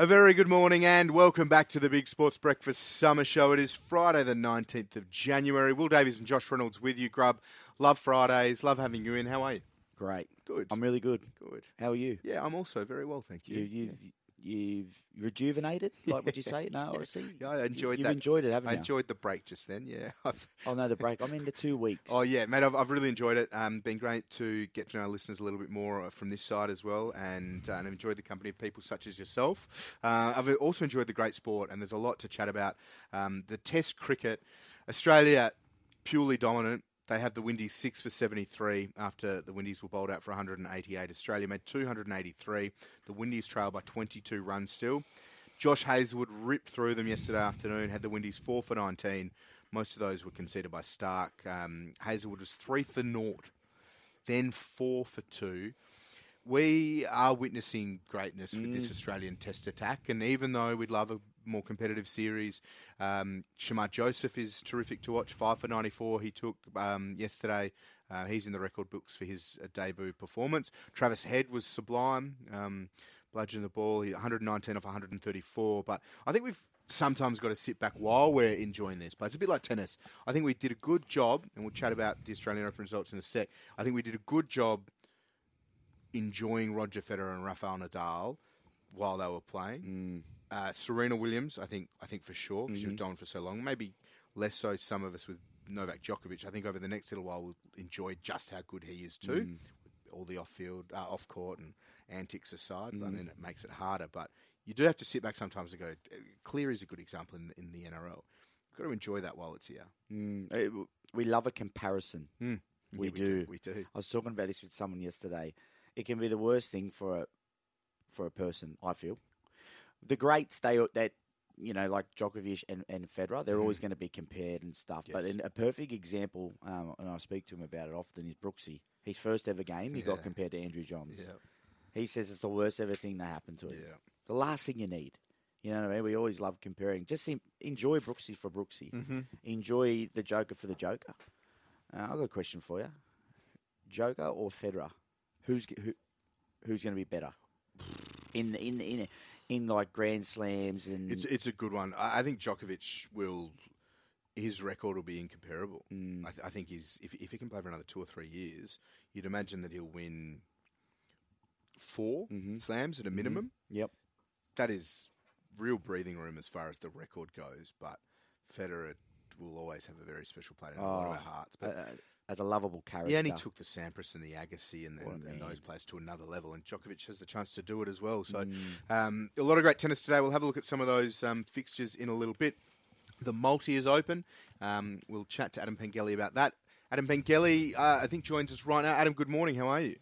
A very good morning and welcome back to the Big Sports Breakfast Summer Show. It is Friday, the 19th of January. Will Davies and Josh Reynolds with you, Grub. Love Fridays. Love having you in. How are you? Great. Good. I'm really good. Good. How are you? Yeah, I'm also very well, thank you. You, you've, you've rejuvenated, like would you say? No, I see. Yeah, I enjoyed You've that. enjoyed it, haven't I you? I enjoyed the break just then, yeah. Oh no, the break. I'm in the two weeks. Oh yeah, mate, I've, I've really enjoyed it. Um, been great to get to know our listeners a little bit more uh, from this side as well, and uh, and I've enjoyed the company of people such as yourself. Uh, I've also enjoyed the great sport, and there's a lot to chat about. Um, the Test cricket, Australia purely dominant. They have the Windies six for 73 after the Windies were bowled out for 188. Australia made 283. The Windies trail by 22 runs still. Josh Hazlewood ripped through them yesterday afternoon, had the Windies 4 for 19. Most of those were conceded by Stark. Um, Hazlewood was 3 for naught, then 4 for 2. We are witnessing greatness with this Australian Test attack, and even though we'd love a more competitive series, um, Shamar Joseph is terrific to watch. Five for ninety-four, he took um, yesterday. Uh, he's in the record books for his uh, debut performance. Travis Head was sublime. Um, bludgeon the ball, he 119 off 134. But I think we've sometimes got to sit back while we're enjoying this. But it's a bit like tennis. I think we did a good job, and we'll chat about the Australian Open results in a sec. I think we did a good job enjoying Roger Federer and Rafael Nadal while they were playing. Uh, Serena Williams, I think, I think for sure, because she was dominant for so long. Maybe less so some of us with Novak Djokovic. I think over the next little while we'll enjoy just how good he is too. All the off-field, uh, off-court, and antics aside, I mean, it makes it harder. But you do have to sit back sometimes and go. Clear is a good example in, in the NRL. You've got to enjoy that while it's here. Mm, it- we love a comparison. Mm. We, Yeah, do. We do. I was talking about this with someone yesterday. It can be the worst thing for a for a person. I feel the greats they that you know like Djokovic and, and Federer they're always going to be compared and stuff. But Mm. Yes. in a perfect example, um, and I speak to him about it often, is Brooksy. His first ever game, he got compared to Andrew Johns. Yeah. He says it's the worst ever thing that happened to him. Yeah. The last thing you need. You know what I mean? We always love comparing. Just enjoy Brooksy for Brooksy. Mm-hmm. Enjoy the Joker for the Joker. Uh, I've got a question for you. Joker or Federer? Who's who, who's going to be better in the, in the, in the, in like Grand Slams and It's it's a good one. I, I think Djokovic will. His record will be incomparable. Mm. I, th- I think he's if if he can play for another two or three years, you'd imagine that he'll win 4 Mm-hmm. slams at a minimum. yep. That is real breathing room as far as the record goes. But Federer will always have a very special place in a lot of Oh, our hearts. But as a lovable character. he only took the Sampras and the Agassi and, and, and those players to another level, and Djokovic has the chance to do it as well. So, Mm. um, a lot of great tennis today. We'll have a look at some of those um, fixtures in a little bit. The multi is open. Um, we'll chat to Adam Pengilly about that. Adam Pengilly, uh, I think, joins us right now. Adam, good morning. How are you?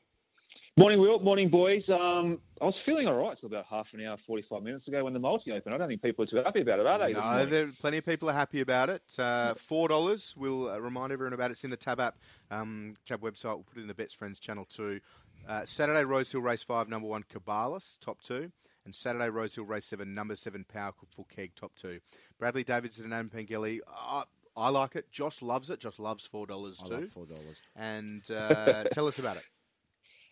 Morning, Will. Morning, boys. Um, I was feeling all right till about half an hour, 45 minutes ago when the multi opened. I don't think people are too happy about it, are they? No, morning? there plenty of people are happy about it. Uh, Four dollars. We'll uh, remind everyone about it. It's in the Tab app, um, Tab website. We'll put it in the Bets Friends channel too. Uh, Saturday Rosehill Race Five, number one Cabalas, top two, and Saturday Rosehill Race Seven, number seven Powerful Keg, top two. Bradley Davidson and Adam Pengilly. Uh, I like it. Josh loves it. Josh loves four dollars too. I love four dollars. And uh, tell us about it.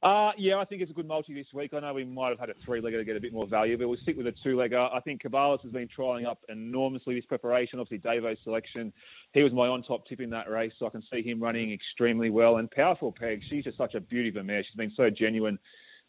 Uh, yeah, I think it's a good multi this week. I know we might have had a three-legger to get a bit more value, but we'll stick with a two-legger. I think Cabalas has been trialling up enormously this preparation. Obviously, Davo's selection. He was my on-top tip in that race, so I can see him running extremely well. And Powerful Peg, she's just such a beauty of a mare. She's been so genuine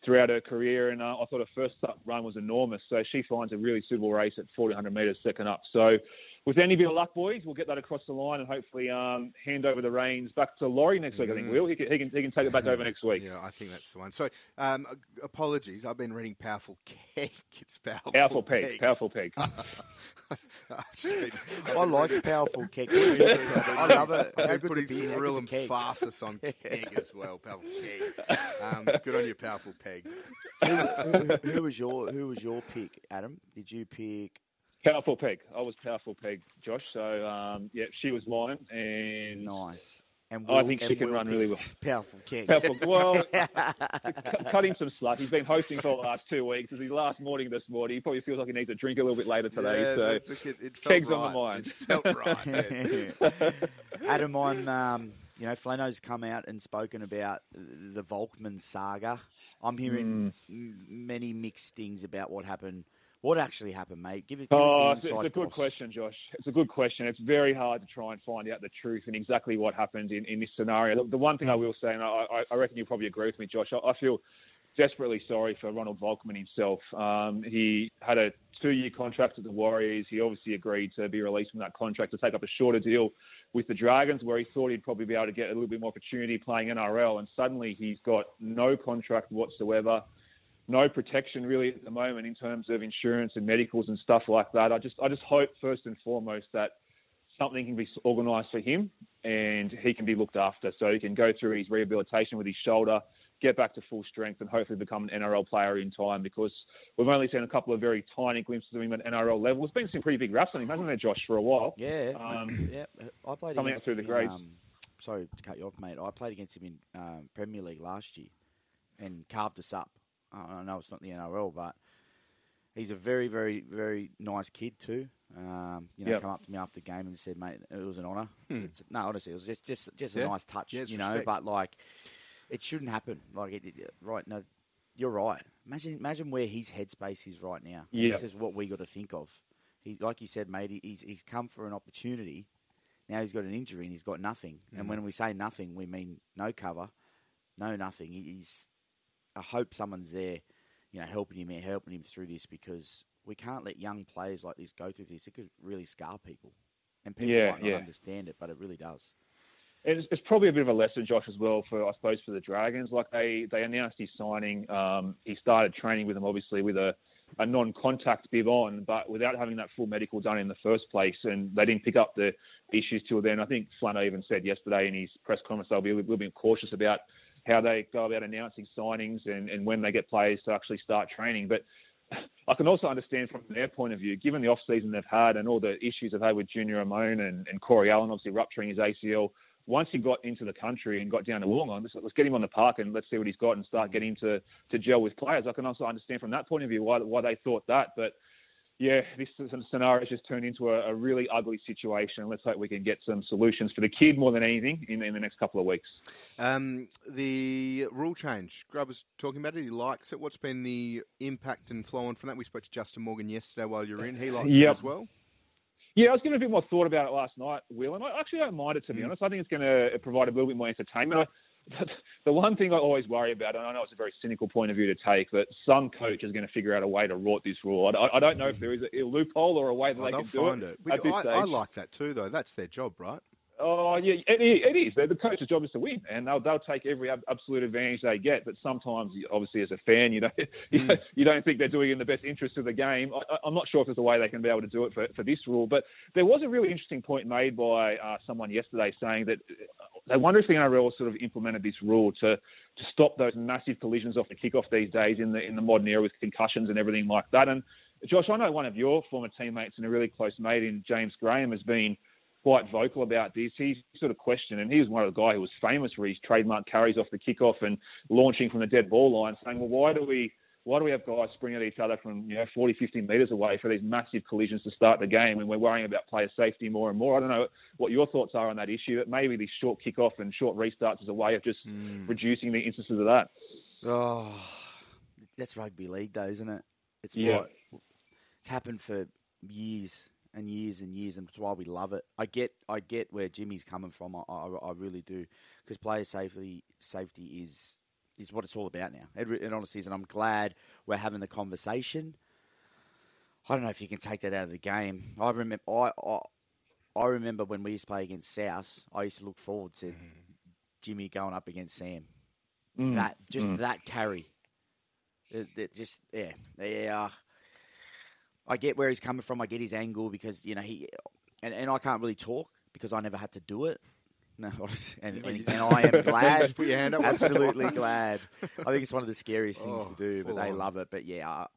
throughout her career, and uh, I thought her first up run was enormous. So she finds a really suitable race at 1400 metres second up. So with any bit of luck, boys, we'll get that across the line and hopefully um, hand over the reins back to Laurie next week. I think Will he can, he can he can take it back over next week. Yeah, I think that's the one. So, um, apologies. I've been reading Powerful Keg. It's Powerful, Powerful peg, powerful peg. I've been- I like powerful keg. I love it. I've How been putting a beer? some real good's a keg? emphasis on keg as well. Powerful keg. Um, good on you, powerful peg. who, who- who was your Who was your pick, Adam? Did you pick? Powerful peg. I was powerful peg, Josh. So um, yeah, she was mine, and Nice. And I think she can run really well. Powerful keg. Powerful. Well, cut, him some slack. He's been hosting for the last two weeks. It's his last morning this morning. He probably feels like he needs a drink a little bit later today. Yeah, so look, it, it felt kegs right. on the mind. It felt right. Adam, I'm, um, you know, Flano's come out and spoken about the Volkman saga. I'm hearing Hmm. m- many mixed things about what happened, What actually happened, mate? Give, it, give Oh, us it's, the it's a good goss. question, Josh. It's a good question. It's very hard to try and find out the truth and exactly what happened in, in this scenario. The, the one thing I will say, and I, I- I reckon you probably agree with me, Josh, I, I feel desperately sorry for Ronald Volkman himself. Um, he had a two-year contract with the Warriors. He obviously agreed to be released from that contract to take up a shorter deal with the Dragons, where he thought he'd probably be able to get a little bit more opportunity playing NRL, and suddenly he's got no contract whatsoever no protection really at the moment in terms of insurance and medicals and stuff like that. I just I just hope first and foremost that something can be organised for him and he can be looked after so he can go through his rehabilitation with his shoulder, get back to full strength and hopefully become an NRL player in time because we've only seen a couple of very tiny glimpses of him at NRL level. There's been some pretty big raps on him, hasn't there, Josh, for a while? Yeah, Um, yeah. I played coming up through the grades. um, sorry to cut you off, mate. I played against him in um, Premier League last year and carved us up. I know it's not the NRL, but he's a very, very, very nice kid too. Um, you know, Yep. come up to me after the game and said, "Mate, it was an honour." Hmm. No, honestly, it was just just just Yeah. a nice touch, Yeah, you know. respect. But like, it shouldn't happen. Like, it, it- right? No, you're right. Imagine imagine where his headspace is right now. Yeah. This is what we got to think of. He, like you said, mate, he's he's come for an opportunity. Now he's got an injury and he's got nothing. And when we say nothing, we mean no cover, no nothing. He- He's. I hope someone's there, you know, helping him helping him through this because we can't let young players like this go through this. It could really scar people, and people Yeah, might not yeah. understand it, but it really does. It's, it's probably a bit of a lesson, Josh, as well for I suppose for the Dragons. Like they they announced his signing. Um, he started training with them, obviously with a, a non-contact bib on, but without having that full medical done in the first place, and they didn't pick up the issues till then. I think Flano even said yesterday in his press conference they'll be a little bit cautious about how they go about announcing signings and, and when they get players to actually start training. But I can also understand from their point of view, given the off season they've had and all the issues they've had with Junior Amone and, and Corey Allen obviously rupturing his ACL. Once he got into the country and got down to Wollongong, let's, let's get him on the park and let's see what he's got and start mm. getting to, to gel with players. I can also understand from that point of view why, why they thought that. But yeah, this scenario has just turned into a, a really ugly situation. Let's hope we can get some solutions for the kid more than anything in, in the next couple of weeks. Um, the rule change. Grub was talking about it. He likes it. What's been the impact and flow on from that? We spoke to Justin Morgan yesterday while you were in. He liked it as well. Yeah, I was giving a bit more thought about it last night, Will, and I actually don't mind it to be Mm. honest. I think it's going to provide a little bit more entertainment. I, the one thing I always worry about, and I know it's a very cynical point of view to take, but some coach is going to figure out a way to rort this rule. I, I don't know if there is a, loophole or a way that Oh, they can do find it. it. But at this I. I like that too, though. That's their job, right? Oh yeah, it, it is. The coach's job is to win, and they'll they'll take every ab- absolute advantage they get. But sometimes, obviously, as a fan, you know, you, Mm. you don't think they're doing it in the best interest of the game. I, I'm not sure if there's a way they can be able to do it for, for this rule. But there was a really interesting point made by uh, someone yesterday saying that uh, they wonder if the NRL sort of implemented this rule to to stop those massive collisions off the kickoff these days in the in the modern era with concussions and everything like that. And Josh, I know one of your former teammates and a really close mate in James Graham has been quite vocal about this. He sort of questioned, and he was one of the guy who was famous for his trademark carries off the kickoff and launching from the dead ball line, saying, "Well, why do we?" Why do we have guys spring at each other from you know 40, 50 metres away for these massive collisions to start the game, and we're worrying about player safety more and more? I don't know what your thoughts are on that issue. But maybe these short kickoff and short restarts is a way of just hmm. reducing the instances of that. Oh, that's rugby league, though, isn't it? It's Yeah. what it's happened for years and years and years, and it's why we love it. I get, I get where Jimmy's coming from. I, I, I really do, because player safety, safety is is what it's all about now. It, it honestly is, and I'm glad we're having the conversation. I don't know if you can take that out of the game. I remember, I, I, I remember when we used to play against South. I used to look forward to Jimmy going up against Sam. Mm. That just that carry. It, it just yeah yeah. I get where he's coming from. I get his angle because you know he and, and I can't really talk because I never had to do it. No, honestly, and, and, and I am glad. Put your hand up Absolutely glad. I think it's one of the scariest things Oh, to do, but full they on. love it. But yeah, I,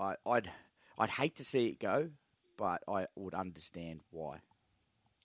I, I'd I'd hate to see it go, but I would understand why.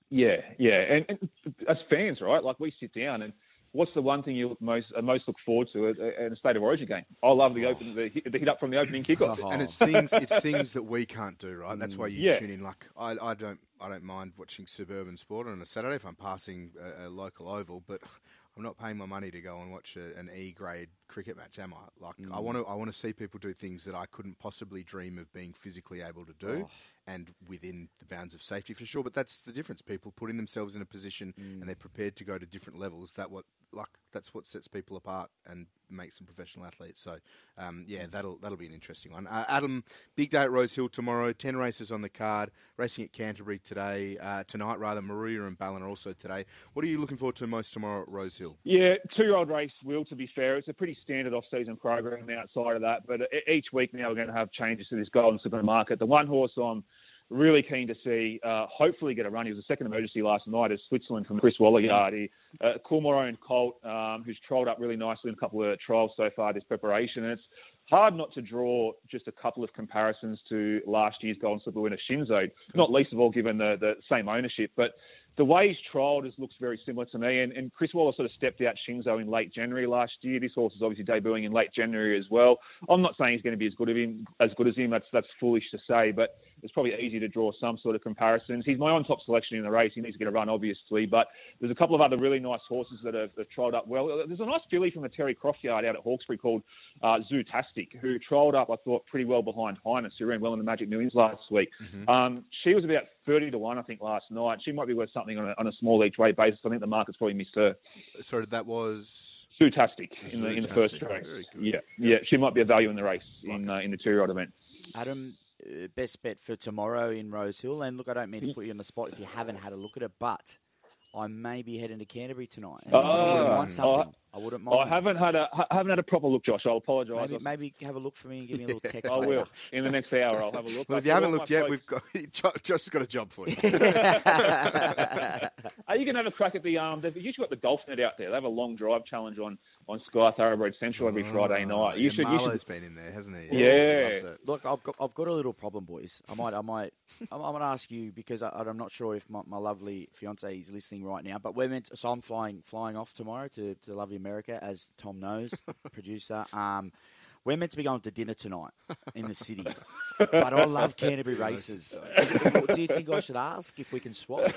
Yeah, yeah, and, and as fans, right? Like we sit down, and what's the one thing you most uh, most look forward to at a state of origin game? I love the open the, hit- the hit up from the opening kickoff. And it's things it's things that we can't do, right? That's why you Yeah. tune in. Like I, I don't I don't mind watching suburban sport on a Saturday if I'm passing a, a local oval, but I'm not paying my money to go and watch a, an E grade cricket match, am I? Like, Mm. I want to, I want to see people do things that I couldn't possibly dream of being physically able to do, Oh. and within the bounds of safety for sure. But that's the difference. People putting themselves in a position Mm. and they're prepared to go to different levels. That what, like, that's what sets people apart and makes them professional athletes. So, um, yeah, that'll that'll be an interesting one. Uh, Adam, big day at Rose Hill tomorrow. Ten races on the card. Racing at Canterbury today, uh, tonight rather. Maria and Ballon are also today. What are you looking forward to most tomorrow at Rose Hill? Yeah, two-year-old race will. To be fair, it's a pretty standard off-season program outside of that. But each week now we're going to have changes to this Golden Slipper market. The one horse I'm really keen to see, uh, hopefully get a run. He was a second emergency last night. Is Switzerland from Chris Walligard. He, uh, Coolmore colt um, who's trolled up really nicely in a couple of trials so far this preparation. And it's hard not to draw just a couple of comparisons to last year's Golden Slipper winner Shinzo. Not least of all given the the same ownership, but the way he's trialled is, looks very similar to me. And, and Chris Waller sort of stepped out Shinzo in late January last year. This horse is obviously debuting in late January as well. I'm not saying he's going to be as good of him as good as him. That's that's foolish to say, but it's probably easy to draw some sort of comparisons. He's my on top selection in the race. He needs to get a run, obviously, but there's a couple of other really nice horses that have, have trialled up well. There's a nice filly from the Terry Croft yard out at Hawkesbury called uh, Zootastic, who trialled up, I thought, pretty well behind Highness, who ran well in the Magic Millions last week. Um, she was about 30 to 1, I think, last night. She might be worth something on a, on a small each way basis. I think the market's probably missed her. Sorry, that was. Zootastic in the in the first race. Very good. Yeah, yeah, she might be a value in the race in uh, in the two-year-old event. Adam, uh, best bet for tomorrow in Rose Hill. And look, I don't mean to put you on the spot if you haven't had a look at it, but I may be heading to Canterbury tonight. And I wouldn't Oh, mind something. I wouldn't mind. I haven't had a I haven't had a proper look, Josh. I'll apologise. Maybe, maybe have a look for me and give me a little text I later. will in the next hour. I'll have a look. Well, if you haven't looked yet, folks- we've got Josh has got a job for you. Are you going to have a crack at the um? They've usually got the golf net out there. They have a long drive challenge on on Sky Thoroughbred Central every Friday night. You yeah, should. You should been in there, hasn't he? Yeah. He loves it. Look, I've got I've got a little problem, boys. I might I might I'm, I'm going to ask you because I, I'm not sure if my, my lovely fiance is listening right now. But we're meant to, so I'm flying flying off tomorrow to, to lovely America, as Tom knows, producer. Um, we're meant to be going to dinner tonight in the city, but I love Canterbury races. It- do you think I should ask if we can swap?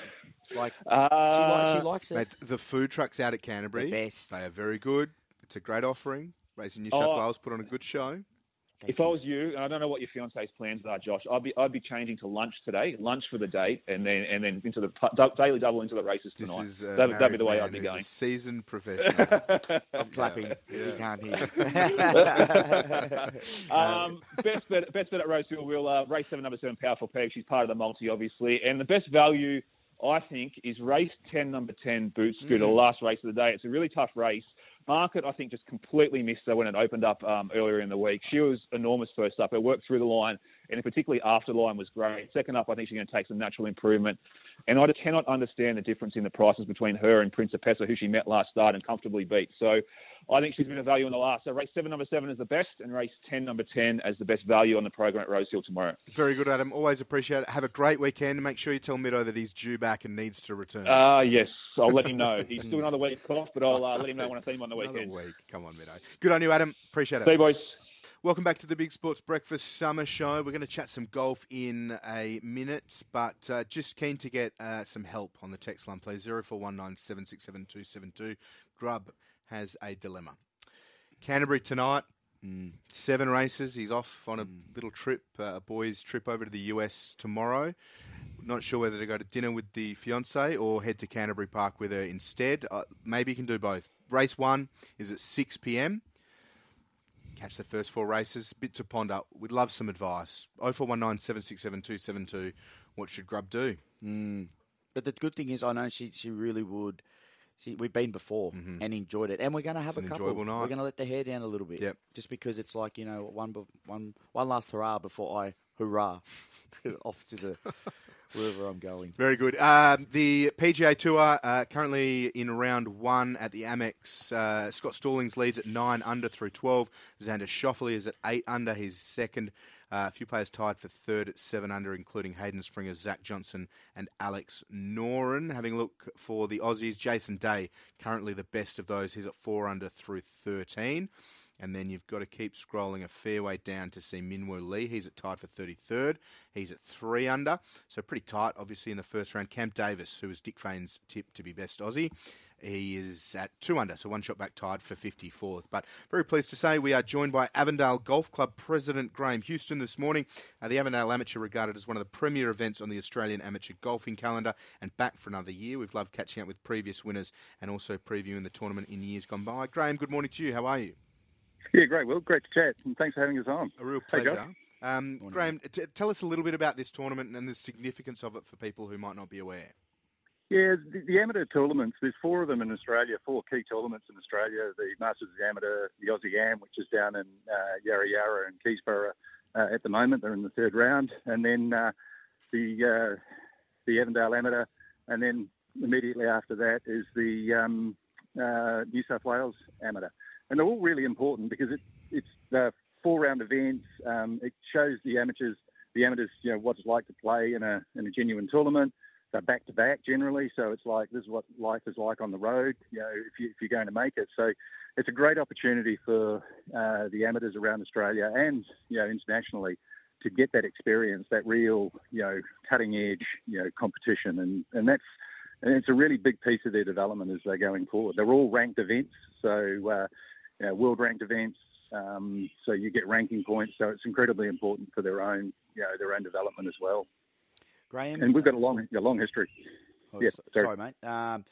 Like she, Uh, she likes it. Mate, the food trucks out at Canterbury, The best. they are very good. It's a great offering. Racing New South Oh. Wales put on a good show. Thank If I was you, and I don't know what your fiance's plans are, Josh, I'd be I'd be changing to lunch today, lunch for the date, and then and then into the du- daily double into the races This tonight. is a that'd, that'd be the way I'd be going. A seasoned professional. I'm clapping. If you can't hear. Um, best bet, best bet at Rose Hill. We'll uh, race seven, number seven, powerful peg. She's part of the multi, obviously, and the best value I think is race ten, number ten, Boot Scooter, the last race of the day. It's a really tough race. Market, I think, just completely missed her when it opened up um, earlier in the week. She was enormous first up. Her worked through the line, and particularly after line, was great. Second up, I think she's going to take some natural improvement. And I just cannot understand the difference in the prices between her and Prince of Principessa, who she met last start and comfortably beat. So I think she's been a value in the last. So race seven, number seven is the best, and race ten, number ten, as the best value on the program at Rosehill tomorrow. very good, Adam. Always appreciate it. Have a great weekend. Make sure you tell Mido that he's due back and needs to return. Ah, yes, I'll let him know. He's still another week off, but I'll uh, let him know when I see him on the Another weekend. week. Come on, Mido. Good on you, Adam. Appreciate it. See you, boys. Welcome back to the Big Sports Breakfast Summer Show. We're going to chat some golf in a minute, but uh, just keen to get uh, some help on the text line, please. 0419 Grub has a dilemma. Canterbury tonight, seven races. He's off on a little trip, uh, a boys' trip over to the US tomorrow. Not sure whether to go to dinner with the fiance or head to Canterbury Park with her instead. Uh, maybe he can do both. Race one is at 6 p.m catch the first four races. Bit to ponder. We'd love some advice. 0419 767 What should Grub do? But the good thing is, I know she she really would. She, we've been before and enjoyed it, and we're going to have Mm-hmm. It's a an couple. night. We're going to let the hair down a little bit, Yep. just because it's like you know one one one last hurrah before I hurrah off to the wherever I'm going. Very good. Uh, the PGA Tour uh, currently in round one at the Amex. Uh, Scott Stallings leads at nine under through twelve. Xander Schauffele is at eight under. His second. Uh, a few players tied for third at seven under, including Hayden Springer, Zach Johnson, and Alex Noren. Having a look for the Aussies, Jason Day, currently the best of those. He's at four under through thirteen. And then you've got to keep scrolling a fair way down to see Minwoo Lee. He's at tied for 33rd. He's at three under. So pretty tight, obviously, in the first round. Cam Davis, who was Dick Fane's tip to be best Aussie. He is at two under, so one shot back tied for 54th. But very pleased to say we are joined by Avondale Golf Club President Graeme Houston this morning. Uh, the Avondale Amateur regarded as one of the premier events on the Australian amateur golfing calendar and back for another year. We've loved catching up with previous winners and also previewing the tournament in years gone by. Graeme, good morning to you. How are you? Yeah, great. Well, great to chat, and thanks for having us on. A real pleasure. Hey, um, Graeme, t- tell us a little bit about this tournament and the significance of it for people who might not be aware. Yeah, the, the, amateur tournaments, there's four of them in Australia, four key tournaments in Australia. The Masters Amateur, the Aussie Am, which is down in uh, Yarra Yarra and Keysborough uh, at the moment. They're in the third round. And then uh, the, uh, the Avondale Amateur. And then immediately after that is the um, uh, New South Wales Amateur. And they're all really important because it, it's the four round events. Um, it shows the amateurs, the amateurs, you know, what it's like to play in a, in a genuine tournament they're back to back generally. So it's like this is what life is like on the road. You know, if, you, you're going to make it. So it's a great opportunity for uh, the amateurs around Australia and you know internationally to get that experience, that real you know cutting edge you know competition, and and that's and it's a really big piece of their development as they're going forward. They're all ranked events, so uh, you know, world ranked events. Um, so you get ranking points. So it's incredibly important for their own, you know, their own development as well. Graeme. And we've got a long, a long history. Oh, yeah, sorry. sorry, mate. Um,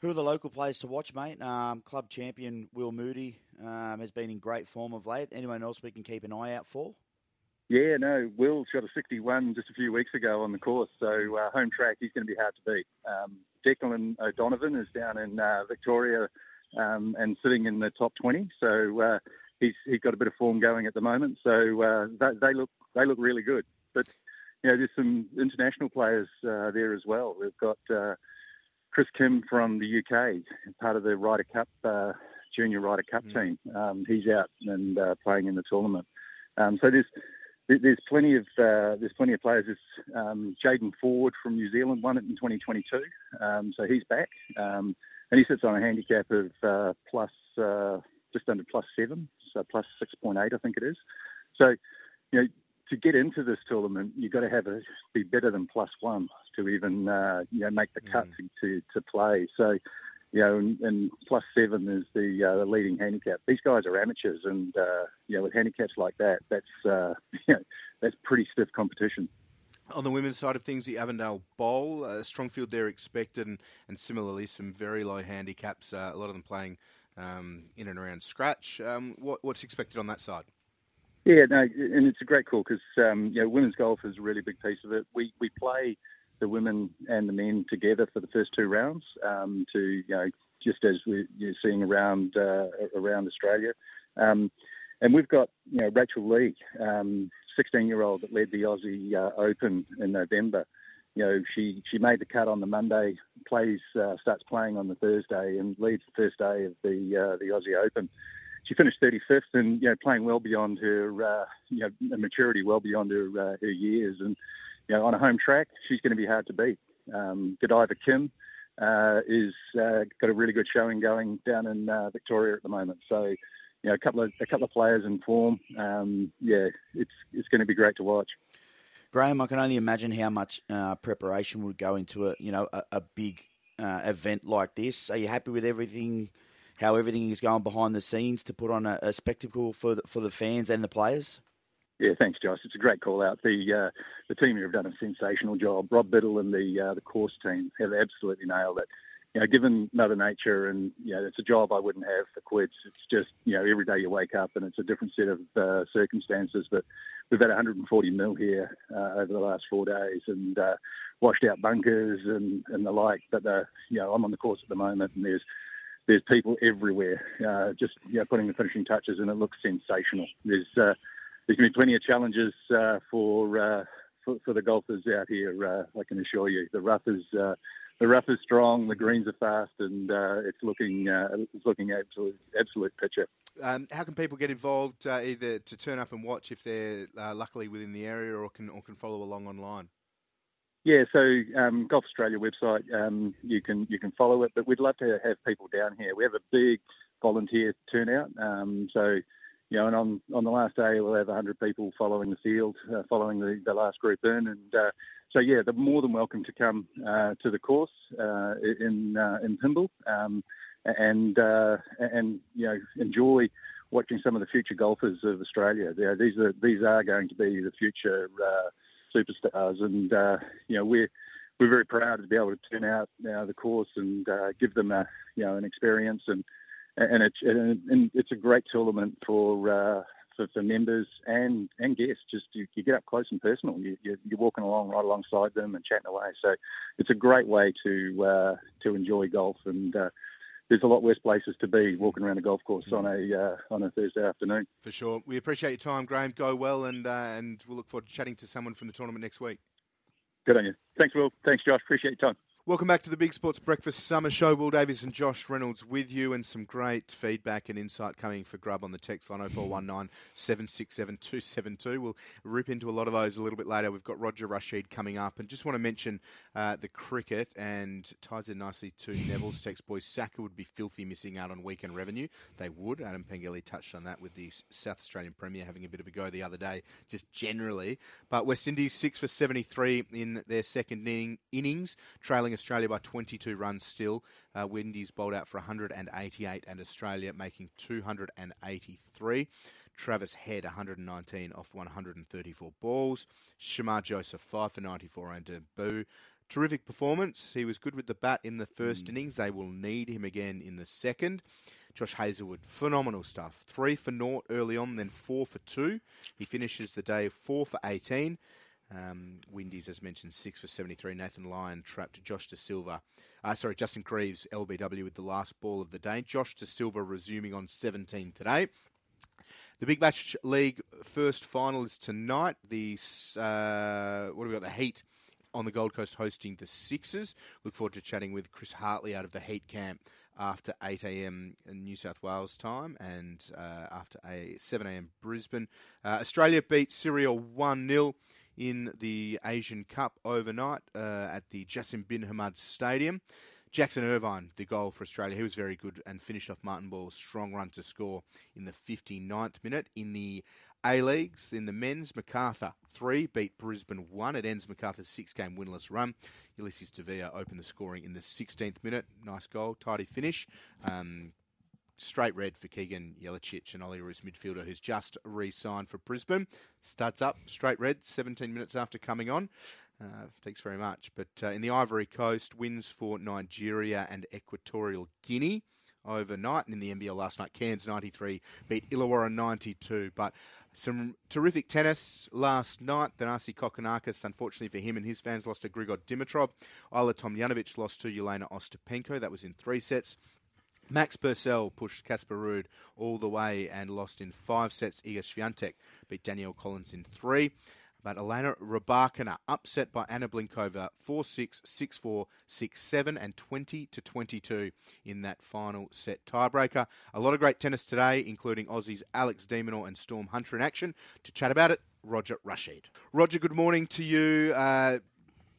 who are the local players to watch, mate? Um, club champion Will Moody um, has been in great form of late. Anyone else we can keep an eye out for? Yeah, no, Will shot a 61 just a few weeks ago on the course, so uh, home track, he's going to be hard to beat. Um, Declan O'Donovan is down in uh, Victoria um, and sitting in the top 20, so uh, he's he's got a bit of form going at the moment. So uh, they, they, look they look really good. But you know, there's some international players uh, there as well. We've got uh, Chris Kim from the UK, part of the Ryder Cup, uh, Junior Ryder Cup mm. team. Um, he's out and uh, playing in the tournament. Um, so there's there's plenty of uh, there's plenty of players. There's um, Jaden Ford from New Zealand won it in 2022, um, so he's back, um, and he sits on a handicap of uh, plus just under plus seven, so plus 6.8, I think it is. So you know, to get into this tournament, you've got to have a be better than plus one to even uh, you know make the cut mm. to, to, to play. So you know, and, and plus seven is the, uh, the leading handicap. These guys are amateurs, and uh, you know, with handicaps like that, that's uh, you know, that's pretty stiff competition. On the women's side of things, the Avondale Bowl, a strong field there expected, and, and similarly some very low handicaps. Uh, a lot of them playing um, in and around scratch. Um, what, what's expected on that side? Yeah, no, and it's a great call because um, you know women's golf is a really big piece of it. We we play the women and the men together for the first two rounds um, to you know just as we're seeing around uh, around Australia, um, and we've got you know Rachel Lee, 16 um, year old that led the Aussie uh, Open in November. You know she she made the cut on the Monday, plays uh, starts playing on the Thursday, and leads the first day of the uh, the Aussie Open. She finished 35th and you know playing well beyond her uh, you know maturity, well beyond her uh, her years, and you know on a home track she's going to be hard to beat. Um, Godiva Kim uh, is uh, got a really good showing going down in uh, Victoria at the moment, so you know a couple of a couple of players in form. Um, yeah, it's it's going to be great to watch. Graeme, I can only imagine how much uh, preparation would go into a you know a, a big event like this. Are you happy with everything? how everything is going behind the scenes to put on a, a spectacle for the, for the fans and the players? Yeah, thanks, Josh. It's a great call out. The uh, the team here have done a sensational job. Rob Biddle and the uh, the course team have absolutely nailed it. You know, given Mother Nature, and you know, it's a job I wouldn't have for quits. It's just you know, every day you wake up and it's a different set of uh, circumstances. But we've had 140 mil here uh, over the last four days, and uh, washed out bunkers and and the like. But uh, you know, I'm on the course at the moment, and there's there's people everywhere, just you know, putting the finishing touches, and it looks sensational. There's there's going to be plenty of challenges uh, for, uh, for, for the golfers out here. Uh, I can assure you, the rough is uh, the rough is strong, the greens are fast, and it's looking it's looking absolute absolute picture. Um, how can people get involved, either to turn up and watch if they're luckily within the area, or can or can follow along online? Yeah, so um, Golf Australia website, um, you can you can follow it, but we'd love to have people down here. We have a big volunteer turnout. Um, so, you know, and on, on the last day, we'll have 100 people following the field, uh, following the, the last group in. And uh, so, yeah, they're more than welcome to come uh, to the course uh, in uh, in Pymble um, and, uh, and, you know, enjoy watching some of the future golfers of Australia. You know, these are these are going to be the future superstars, and you know we're we're very proud to be able to turn out uh, the course and give them a you know an experience and and it's and it's a great tournament for uh, for, for members and and guests. Just you, you get up close and personal. You, you, are walking along right alongside them and chatting away. So it's a great way to uh, to enjoy golf and. Uh, there's a lot worse places to be walking around a golf course on a uh, on a Thursday afternoon. For sure, we appreciate your time, Graeme. Go well, and uh, and we'll look forward to chatting to someone from the tournament next week. Good on you. Thanks, Will. Thanks, Josh. Appreciate your time. Welcome back to the Big Sports Breakfast Summer Show. Will Davies and Josh Reynolds with you, and some great feedback and insight coming for Grub on the text line 0419 767 272. We'll rip into a lot of those a little bit later. We've got Roger Rasheed coming up, and just want to mention uh, the cricket and ties in nicely to Neville's text. Boys, SACA would be filthy missing out on weekend revenue. They would. Adam Pengilly touched on that with the South Australian Premier having a bit of a go the other day, just generally. But West Indies six for 73 in their second inning, innings, trailing Australia by 22 runs still. Uh, Windies bowled out for 188 and Australia making 283. Travis Head 119 off 134 balls. Shamar Joseph 5 for 94 and debut. Terrific performance. He was good with the bat in the first mm. innings. They will need him again in the second. Josh Hazlewood, phenomenal stuff. Three for naught early on, then four for two. He finishes the day four for 18. Um, Windies, as mentioned, six for 73. Nathan Lyon trapped Josh Da Silva. Uh, sorry, Justin Greaves, LBW, with the last ball of the day. Josh Da Silva resuming on 17 today. The Big Bash League first final is tonight. The uh, what have we got? The Heat on the Gold Coast hosting the Sixers. Look forward to chatting with Chris Hartley out of the Heat camp after 8 a.m. New South Wales time and uh, after a 7 a.m. Brisbane. Uh, Australia beat Syria 1 0 in the Asian Cup overnight uh, at the Jassim bin Hamad Stadium. Jackson Irvine, the goal for Australia, he was very good and finished off Martin Boyle's strong run to score in the 59th minute. In the A Leagues, in the men's, Macarthur 3 beat Brisbane 1. It ends Macarthur's six game winless run. Ulises Dávila opened the scoring in the 16th minute. Nice goal, tidy finish. Um, straight red for Keegan Jelacic, an Olyroos midfielder who's just re-signed for Brisbane. Studs up, straight red, 17 minutes after coming on. Uh, thanks very much. But uh, in the Ivory Coast, wins for Nigeria and Equatorial Guinea overnight. And in the NBL last night, Cairns 93 beat Illawarra 92. But some terrific tennis last night. Thanasi Kokkinakis, unfortunately for him and his fans, lost to Grigor Dimitrov. Ajla Tomljanovic lost to Jelena Ostapenko. That was in three sets. Max Purcell pushed Casper Ruud all the way and lost in five sets. Iga Swiatek beat Danielle Collins in three. But Elena Rybakina upset by Anna Blinkova 4 6, 6 4, 6 7, and 20 to 22 in that final set tiebreaker. A lot of great tennis today, including Aussies Alex de Minaur and Storm Hunter in action. To chat about it, Roger Rasheed. Roger, good morning to you. Uh,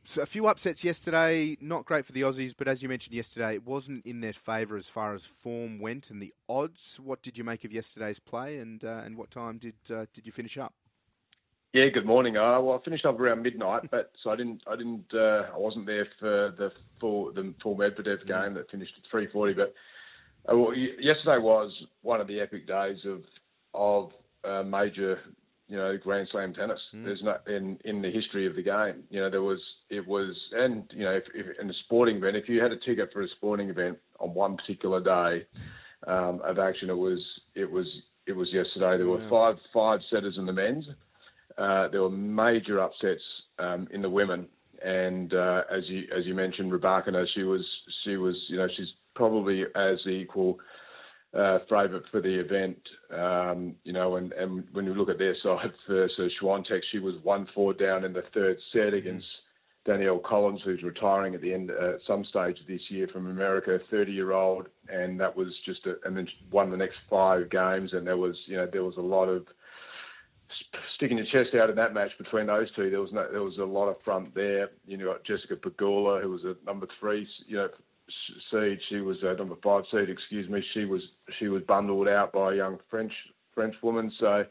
so a few upsets yesterday, not great for the Aussies, but as you mentioned yesterday, it wasn't in their favour as far as form went and the odds. What did you make of yesterday's play, and uh, and what time did uh, did you finish up? Yeah, good morning. Uh, well, I finished up around midnight, but so I didn't, I didn't, uh, I wasn't there for the full the full Medvedev game that finished at three forty. But uh, well, yesterday was one of the epic days of of uh, major you know, Grand Slam tennis. Mm. There's not in in the history of the game. You know, there was it was, and you know, if, if, in a sporting event, if you had a ticket for a sporting event on one particular day um, of action, it was it was it was yesterday. There were five five setters in the men's. Uh, there were major upsets um, in the women, and uh, as you as you mentioned, Rybakina, she was she was you know she's probably as equal uh, favourite for the event. Um, you know, and, and when you look at their side for so Swiatek, she was one four down in the third set against Danielle Collins, who's retiring at the end uh, at some stage this year from America, 30 year old, and that was just a, and then won the next five games, and there was you know there was a lot of sticking your chest out in that match between those two. There was no, there was a lot of front there. You know, Jessica Pegula, who was a number three, you know, seed. She was uh, number five seed. Excuse me. She was she was bundled out by a young French French woman. So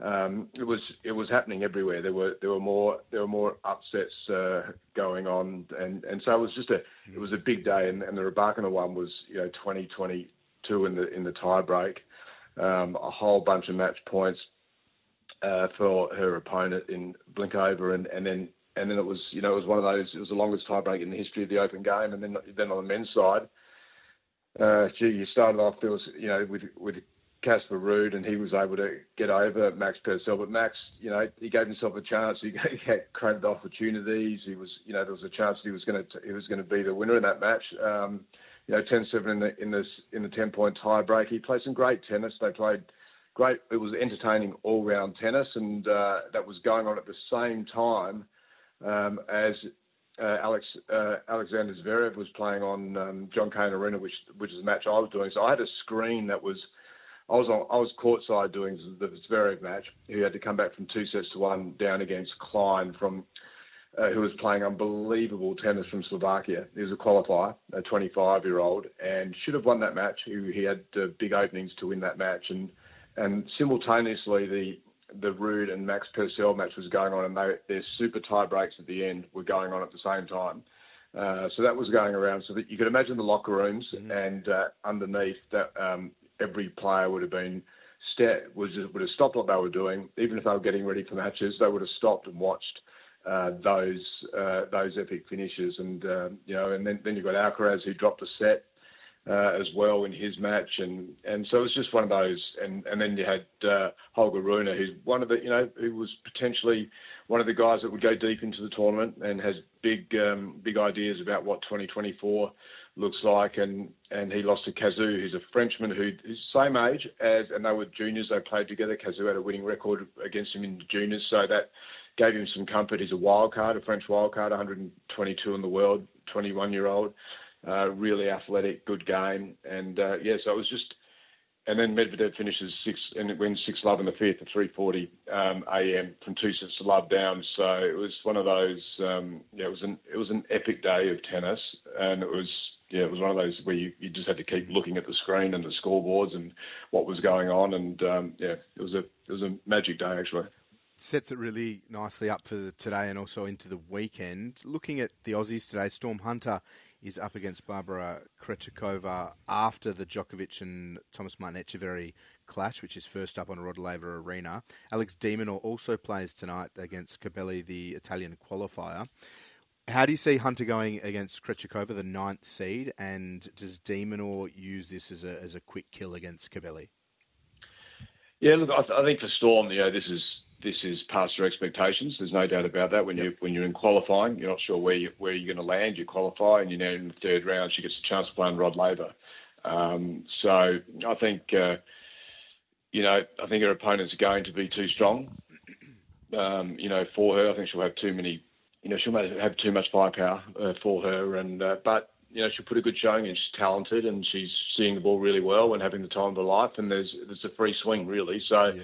um, it was it was happening everywhere. There were there were more there were more upsets uh, going on, and, and so it was just a it was a big day. And, and the Rybakina one was you know 2022 in the in the tie break, um, a whole bunch of match points uh, for her opponent in Blinkova, and, and then and then it was you know it was one of those it was the longest tiebreak in the history of the Open game, and then then on the men's side. Uh, gee, you started off there was you know with with Casper Ruud, and he was able to get over Max Purcell. But Max, you know, he gave himself a chance. He, had created opportunities. He was, you know, there was a chance that he was going to he was going to be the winner in that match. Um, you know, 10-7 in the in this in the 10 point tiebreak. He played some great tennis. They played great. It was entertaining all round tennis, and uh, that was going on at the same time um, as uh, Alex uh, Alexander Zverev was playing on um, John Cain Arena, which which is a match I was doing. So I had a screen that was I was on, I was courtside doing the Zverev match. He had to come back from two sets to one down against Klein from uh, who was playing unbelievable tennis from Slovakia. He was a qualifier, a 25 year old, and should have won that match. He, he had uh, big openings to win that match, and and simultaneously the the Ruud and Max Purcell match was going on, and they, their super tie breaks at the end were going on at the same time. Uh, so that was going around. So that you could imagine the locker rooms, mm-hmm. and uh, underneath that, um, every player would have been was would have stopped what they were doing, even if they were getting ready for matches. They would have stopped and watched uh, those uh, those epic finishes, and um, you know, and then then you've got Alcaraz who dropped a set uh, as well in his match, and and so it was just one of those, and and then you had uh, Holger Rune, who's one of the you know who was potentially one of the guys that would go deep into the tournament and has big um, big ideas about what 2024 looks like, and and he lost to Cazaux, who's a Frenchman who is same age as, and they were juniors. They played together. Cazaux had a winning record against him in the juniors, so that gave him some comfort. He's a wild card, a French wild card, 122 in the world, 21 year old, uh, really athletic, good game, and uh, yeah, so it was just. And then Medvedev finishes six and wins six love in the fifth at 3:40 um, a.m. from two sets to love down. So it was one of those. Um, yeah, it was an it was an epic day of tennis, and it was yeah, it was one of those where you, you just had to keep looking at the screen and the scoreboards and what was going on, and um, yeah, it was a it was a magic day actually. Sets it really nicely up for today and also into the weekend. Looking at the Aussies today, Storm Hunter is up against Barbara Krejcikova after the Djokovic and Thomas Martin Etcheverry clash, which is first up on Rod Laver Arena. Alex de Minaur also plays tonight against Cobolli, the Italian qualifier. How do you see Hunter going against Krejcikova, the ninth seed, and does de Minaur use this as a as a quick kill against Cobolli? Yeah, look, I, th- I think for Storm, you know, this is this is past your expectations. There's no doubt about that. When yep. you when you're in qualifying, you're not sure where you where you're going to land. You qualify, and you're now in the third round. She gets a chance to play on Rod Laver. Um, so I think uh, you know I think her opponent's are going to be too strong. Um, you know, for her, I think she'll have too many you know, she'll have too much firepower uh, for her. And uh, but you know, she'll put a good showing, and she's talented, and she's seeing the ball really well and having the time of her life. And there's there's a free swing really. So yeah.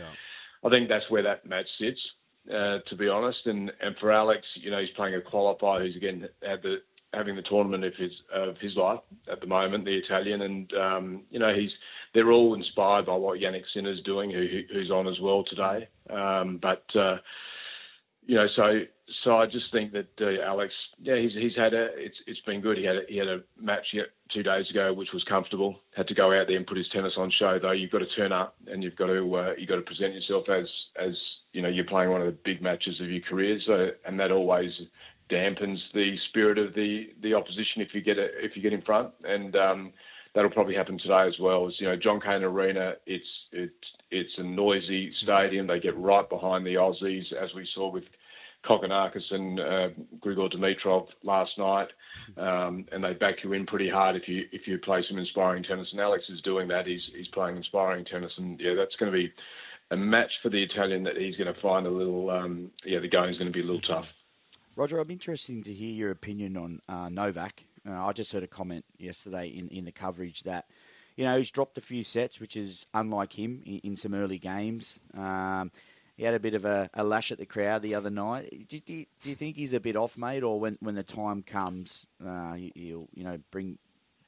I think that's where that match sits. Uh, to be honest, and and for Alex, you know, he's playing a qualifier who's again had the having the tournament of his of his life at the moment, the Italian, and um, you know he's they're all inspired by what Jannik Sinner's doing, who, who's on as well today. Um, but uh, you know, so so I just think that uh, Alex, yeah, he's he's had a it's it's been good. He had a, he had a match yet two days ago which was comfortable. Had to go out there and put his tennis on show though. You've got to turn up and you've got to uh, you've got to present yourself as as you know you're playing one of the big matches of your career. So and that always dampens the spirit of the the opposition if you get a, if you get in front and. um That'll probably happen today as well. As you know, John Cain Arena, it's it's it's a noisy stadium. They get right behind the Aussies, as we saw with Kokkinakis and uh, Grigor Dimitrov last night, um, and they back you in pretty hard if you if you play some inspiring tennis. And Alex is doing that. He's he's playing inspiring tennis, and yeah, that's going to be a match for the Italian that he's going to find a little. Um, yeah, the going is going to be a little tough. Roger, I'm interested to hear your opinion on uh, Novak. I just heard a comment yesterday in, in the coverage that you know he's dropped a few sets, which is unlike him in, in some early games. Um, he had a bit of a, a lash at the crowd the other night. Do, do, do, you think he's a bit off, mate, or when, when the time comes, uh, he'll you know bring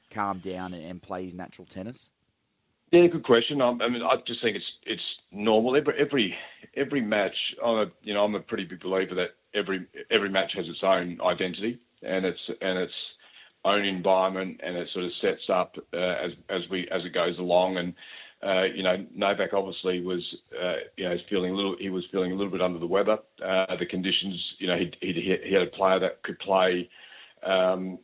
calm down and, and play his natural tennis? Yeah, good question. I mean, I just think it's it's normal. Every every every match, I'm a you know I'm a pretty big believer that every every match has its own identity and its and its own environment, and it sort of sets up uh, as as we as it goes along. And uh, you know, Novak obviously was uh, you know feeling a little he was feeling a little bit under the weather. Uh, the conditions, you know, he he had a player that could play. Um,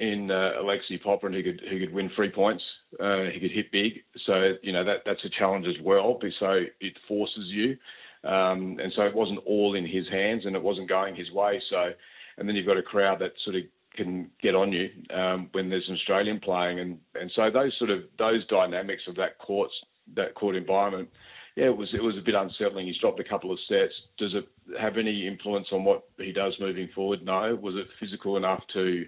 in uh, Alexei Popyrin, he could he could win three points. Uh, he could hit big, so you know that that's a challenge as well. So it forces you, um, and so it wasn't all in his hands, and it wasn't going his way. So, and then you've got a crowd that sort of can get on you um, when there's an Australian playing, and and so those sort of those dynamics of that court that court environment. Yeah, it was it was a bit unsettling. He's dropped a couple of sets. Does it have any influence on what he does moving forward? No. Was it physical enough to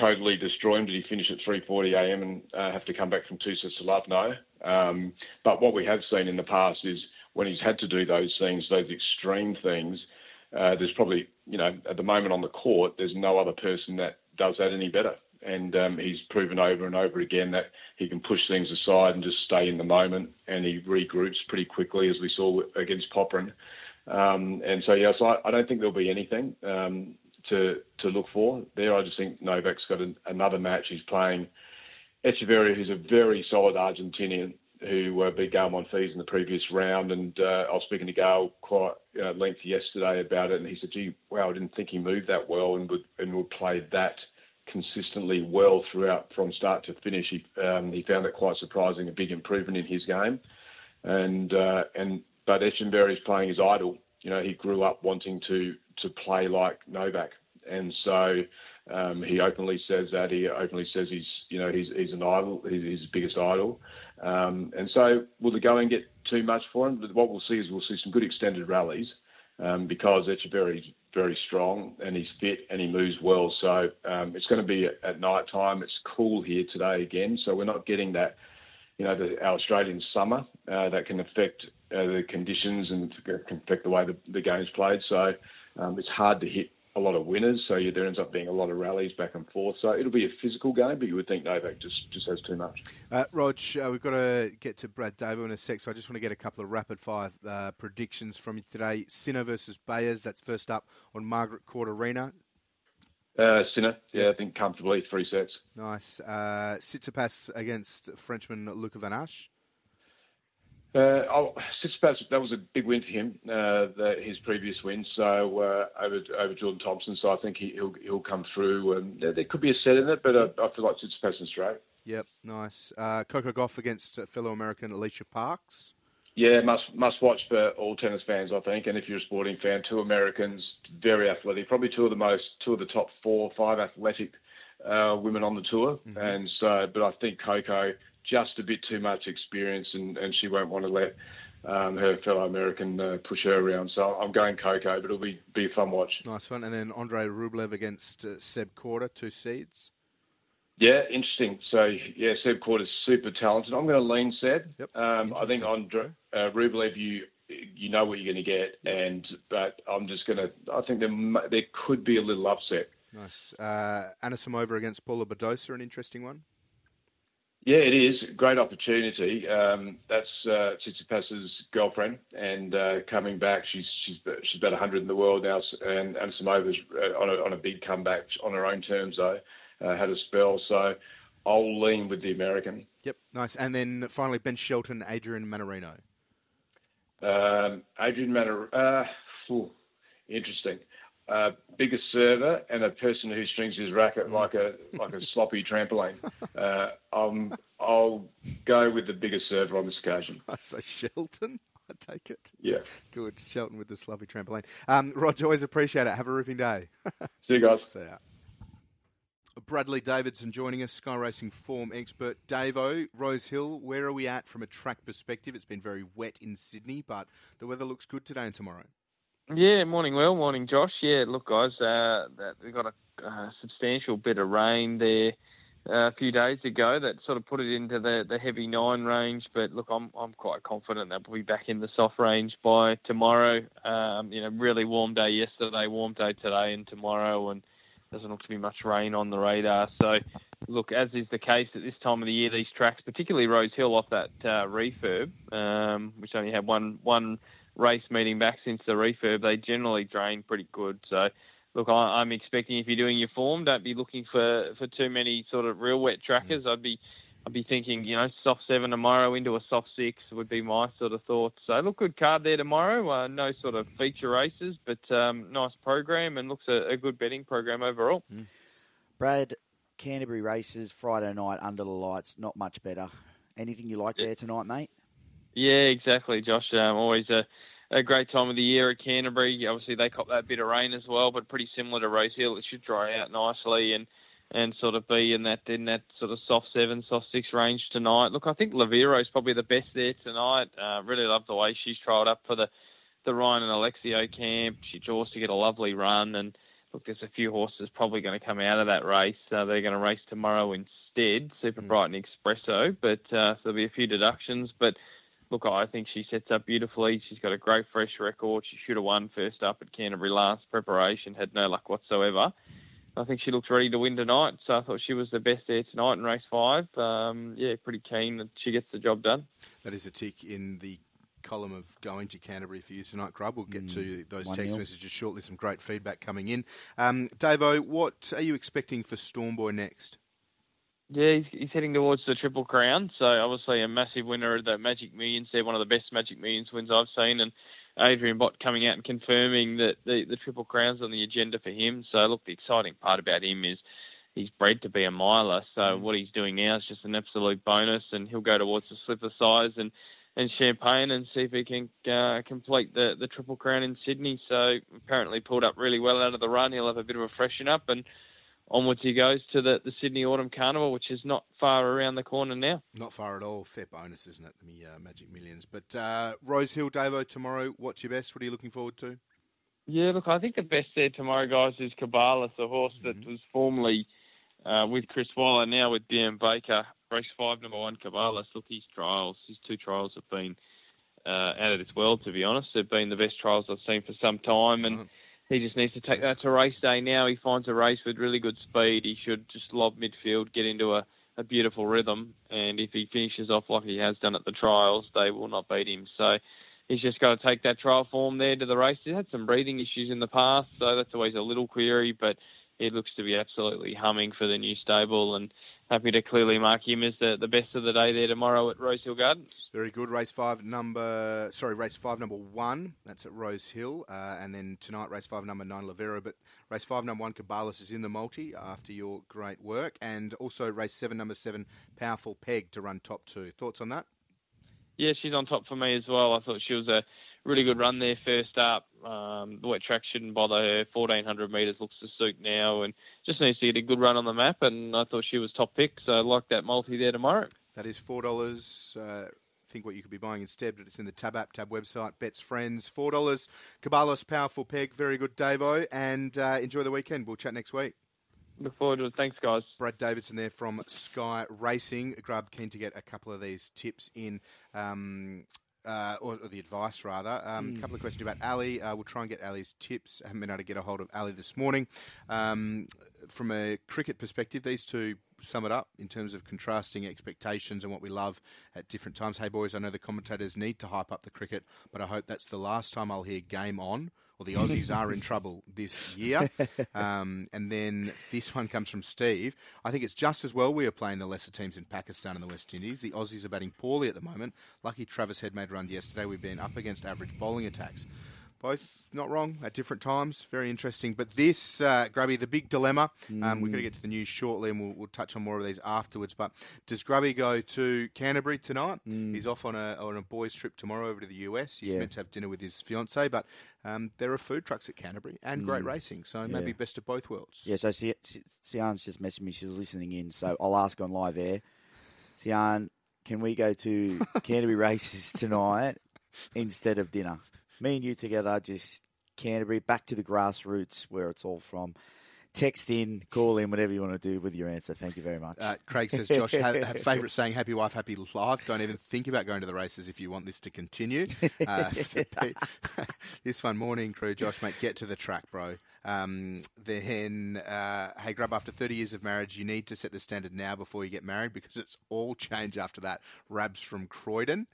totally destroy him? Did he finish at 3:40 a.m. and uh, have to come back from two sets to love? No. Um, but what we have seen in the past is when he's had to do those things, those extreme things. Uh, there's probably, you know, at the moment on the court, there's no other person that does that any better. And um, he's proven over and over again that he can push things aside and just stay in the moment, and he regroups pretty quickly, as we saw against Popyrin. Um, and so, yeah, so I, I, don't think there'll be anything. Um, to to look for there. I just think Novak's got an, another match. He's playing Etcheverry, who's a very solid Argentinian who uh, beat Gael Monfils in the previous round. And uh, I was speaking to Gael quite uh, length yesterday about it, and he said, "Gee, wow, I didn't think he moved that well and would and would play that." consistently well throughout from start to finish. He, um, he found it quite surprising, a big improvement in his game. And uh, and but Etcheverry is playing his idol. You know, he grew up wanting to to play like Novak, and so um, he openly says that. He openly says he's you know he's he's an idol, he's his biggest idol, um, and so will the going get too much for him? What we'll see is we'll see some good extended rallies um, because very very strong and he's fit and he moves well. So um, it's going to be at night time. It's cool here today again, so we're not getting that you know, the, our Australian summer uh, that can affect uh, the conditions and can affect the way the, the game's played. So um, it's hard to hit a lot of winners, so yeah, there ends up being a lot of rallies back and forth. So it'll be a physical game, but you would think Novak just, just has too much. Uh, Rog, uh, we've got to get to Brad Davo in a sec, so I just want to get a couple of rapid fire uh, predictions from you today. Sinner versus Baez, that's first up on Margaret Court Arena. Uh, Sinner, yeah, I think comfortably three sets. Nice. Uh, Tsitsipas against Frenchman Luca Van Assche. Uh, oh, that was a big win for him, uh, the, his previous win. So uh, over over Jordan Thompson, so I think he, will he'll come through, and there could be a set in it, but I, I feel like Tsitsipas and straight. Yep, nice. Uh, Coco Gauff against fellow American Alycia Parks. Yeah, must must watch for all tennis fans, I think. And if you're a sporting fan, two Americans, very athletic, probably two of the most, two of the top four, five athletic uh, women on the tour. Mm-hmm. And so, but I think Coco just a bit too much experience, and, and she won't want to let um, her fellow American uh, push her around. So I'm going Coco, but it'll be be a fun watch. Nice one. And then Andre Rublev against uh, Seb Korda, two seeds. Yeah, interesting. So yeah, Seb is super talented. I'm going to lean Seb. Yep. Um, I think Andre uh, Rublev, you you know what you're going to get, and but I'm just going to. I think there there could be a little upset. Nice. Uh, Anisimova against Paula Badosa, an interesting one. Yeah, it is great opportunity. Um, that's uh, Tsitsipas's girlfriend, and uh, coming back, she's she's she's about 100 in the world now, and Anisimova's uh, on a on a big comeback on her own terms though. Uh, had a spell, so I'll lean with the American. Yep, nice. And then finally, Ben Shelton, Adrian Mannarino. Um, Adrian Mannarino, uh, interesting uh, bigger server and a person who strings his racket like a like a sloppy trampoline. Uh, um, I'll go with the bigger server on this occasion. I say Shelton. I take it. Yeah. Good. Shelton with the sloppy trampoline. Um, Roger, always appreciate it. Have a ripping day. See you guys. See ya. Bradley Davidson joining us, Sky Racing form expert. Davo, Rose Hill, where are we at from a track perspective? It's been very wet in Sydney, but the weather looks good today and tomorrow. Yeah, morning, Will. Morning, Josh. Yeah, look, guys, uh, that we got a uh, substantial bit of rain there uh, a few days ago that sort of put it into the, the heavy nine range. But look, I'm I'm quite confident that we'll be back in the soft range by tomorrow. Um, you know, really warm day yesterday, warm day today and tomorrow, and doesn't look to be much rain on the radar. So look, as is the case at this time of the year, these tracks, particularly Rose Hill off that uh, refurb, um, which only had one one race meeting back since the refurb, they generally drain pretty good. So, look, I, I'm expecting if you're doing your form, don't be looking for, for too many sort of real wet trackers. I'd be I'd be thinking, you know, soft seven tomorrow into a soft six would be my sort of thoughts. So, look, good card there tomorrow. Uh, no sort of feature races, but um, nice program and looks a, a good betting program overall. Brad, Canterbury races Friday night under the lights, not much better. Anything you like there tonight, mate? Yeah, exactly, Josh. Um, always a, a great time of the year at Canterbury. Obviously, they cop that bit of rain as well, but pretty similar to Rosehill. It should dry out nicely and and sort of be in that in that sort of soft seven, soft six range tonight. Look, I think Lavero is probably the best there tonight. Uh, really love the way she's trialled up for the the Ryan and Alexiou camp. She draws to get a lovely run, and look, there's a few horses probably going to come out of that race. Uh, they're going to race tomorrow instead, Super Bright and Espresso, but uh, so there'll be a few deductions, but. Look, I think she sets up beautifully. She's got a great fresh record. She should have won first up at Canterbury last preparation, had no luck whatsoever. I think she looks ready to win tonight, so I thought she was the best there tonight in race five. Um, yeah, pretty keen that she gets the job done. That is a tick in the column of going to Canterbury for you tonight, Grub. We'll get to those text nil. messages shortly. Some great feedback coming in. Um, Davo, what are you expecting for Storm Boy next? Yeah, he's, he's heading towards the Triple Crown, so obviously a massive winner of the Magic Millions. They're one of the best Magic Millions wins I've seen, and Adrian Bott coming out and confirming that the, the Triple Crown's on the agenda for him. So look, the exciting part about him is he's bred to be a miler, so what he's doing now is just an absolute bonus, and he'll go towards the slipper Sires and and Champagne and see if he can uh, complete the the Triple Crown in Sydney. So apparently pulled up really well out of the run. He'll have a bit of a freshen up and onwards he goes to the, the Sydney Autumn Carnival, which is not far around the corner now. Not far at all. Fair bonus, isn't it? The uh, Magic Millions. But uh, Rose Hill, Davo, tomorrow, what's your best? What are you looking forward to? Yeah, look, I think the best there tomorrow, guys, is Cabalas, a horse Mm-hmm. that was formerly uh, with Chris Waller, now with Dan Baker. Race five, number one, Cabalas. Look, his trials, his two trials have been uh, out of this world, to be honest. They've been the best trials I've seen for some time, and Mhm. He just needs to take that to race day now. He finds a race with really good speed. He should just lob midfield, get into a, a beautiful rhythm, and if he finishes off like he has done at the trials, they will not beat him. So he's just got to take that trial form there to the race. He had some breathing issues in the past, so that's always a little query, but he looks to be absolutely humming for the new stable and happy to clearly mark him as the, the best of the day there tomorrow at Rosehill Gardens. Very good. Race five, number sorry, race five, number one. That's at Rose Hill, uh, and then tonight, race five, number nine, Lavero. But race five, number one, Cabalas is in the multi after your great work, and also race seven, number seven, Powerful Peg to run top two. Thoughts on that? Yeah, she's on top for me as well. I thought she was a really good run there first up. Um, the wet track shouldn't bother her. 1400 metres looks to suit now and just needs to get a good run on the map. And I thought she was top pick, so I like that multi there tomorrow. That is four dollars. Uh, think what you could be buying instead, but it's in the Tab app, Tab website. Bets friends, four dollars. Cabalos, Powerful Peg, very good, Davo, and uh, enjoy the weekend. We'll chat next week. Look forward to it. Thanks, guys. Brad Davidson there from Sky Racing. Grub keen to get a couple of these tips in, um, uh, or, or the advice rather. A um, couple of questions about Ali. Uh, we'll try and get Ali's tips. I haven't been able to get a hold of Ali this morning. Um, from a cricket perspective, these two sum it up in terms of contrasting expectations and what we love at different times. Hey, boys, I know the commentators need to hype up the cricket, but I hope that's the last time I'll hear game on. Or the Aussies are in trouble this year. Um, and then this one comes from Steve. I think it's just as well we are playing the lesser teams in Pakistan and the West Indies. The Aussies are batting poorly at the moment. Lucky Travis Head made run yesterday. We've been up against average bowling attacks. Both not wrong at different times. Very interesting. But this, uh, Grubby, the big dilemma. Um, we're going to get to the news shortly, and we'll, we'll touch on more of these afterwards. But does Grubby go to Canterbury tonight? He's off on a on a boys' trip tomorrow over to the US. He's Yeah. meant to have dinner with his fiance, but um, there are food trucks at Canterbury and great racing. So maybe Yeah. best of both worlds. Yeah, so Si- Si- Sian's just messaged me. She's listening in, so I'll ask on live air. Sian, can we go to Canterbury races tonight instead of dinner? Me and you together, just Canterbury, back to the grassroots where it's all from. Text in, call in, whatever you want to do with your answer. Thank you very much. Uh, Craig says, Josh, ha- ha- favourite saying, happy wife, happy life. Don't even think about going to the races if you want this to continue. Uh, this one, morning crew, Josh, mate, get to the track, bro. Um, then, uh, hey, Grub, after 30 years of marriage, you need to set the standard now before you get married because it's all change after that. Rabs from Croydon.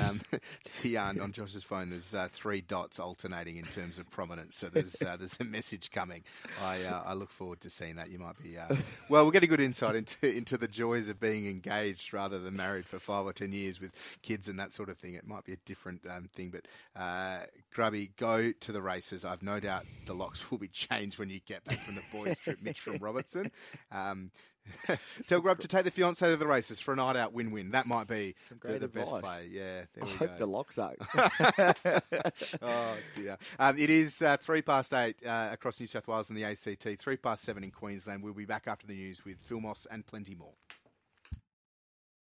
Um, see, on Josh's phone, there's uh, three dots alternating in terms of prominence. So there's uh, there's a message coming. I uh, I look forward to seeing that. You might be uh, well. We'll get a good insight into into the joys of being engaged rather than married for five or ten years with kids and that sort of thing. It might be a different um, thing. But uh, Grubby, go to the races. I've no doubt the locks will be changed when you get back from the boys' trip. Mitch from Robertson. Um, Tell Grub to take the fiance to the races for a night out win-win. That might be the, the best play. Yeah, there I hope go. the locks are. oh dear. Um, it is uh, three past eight uh, across New South Wales and the ACT, three past seven in Queensland. We'll be back after the news with Phil Moss and plenty more.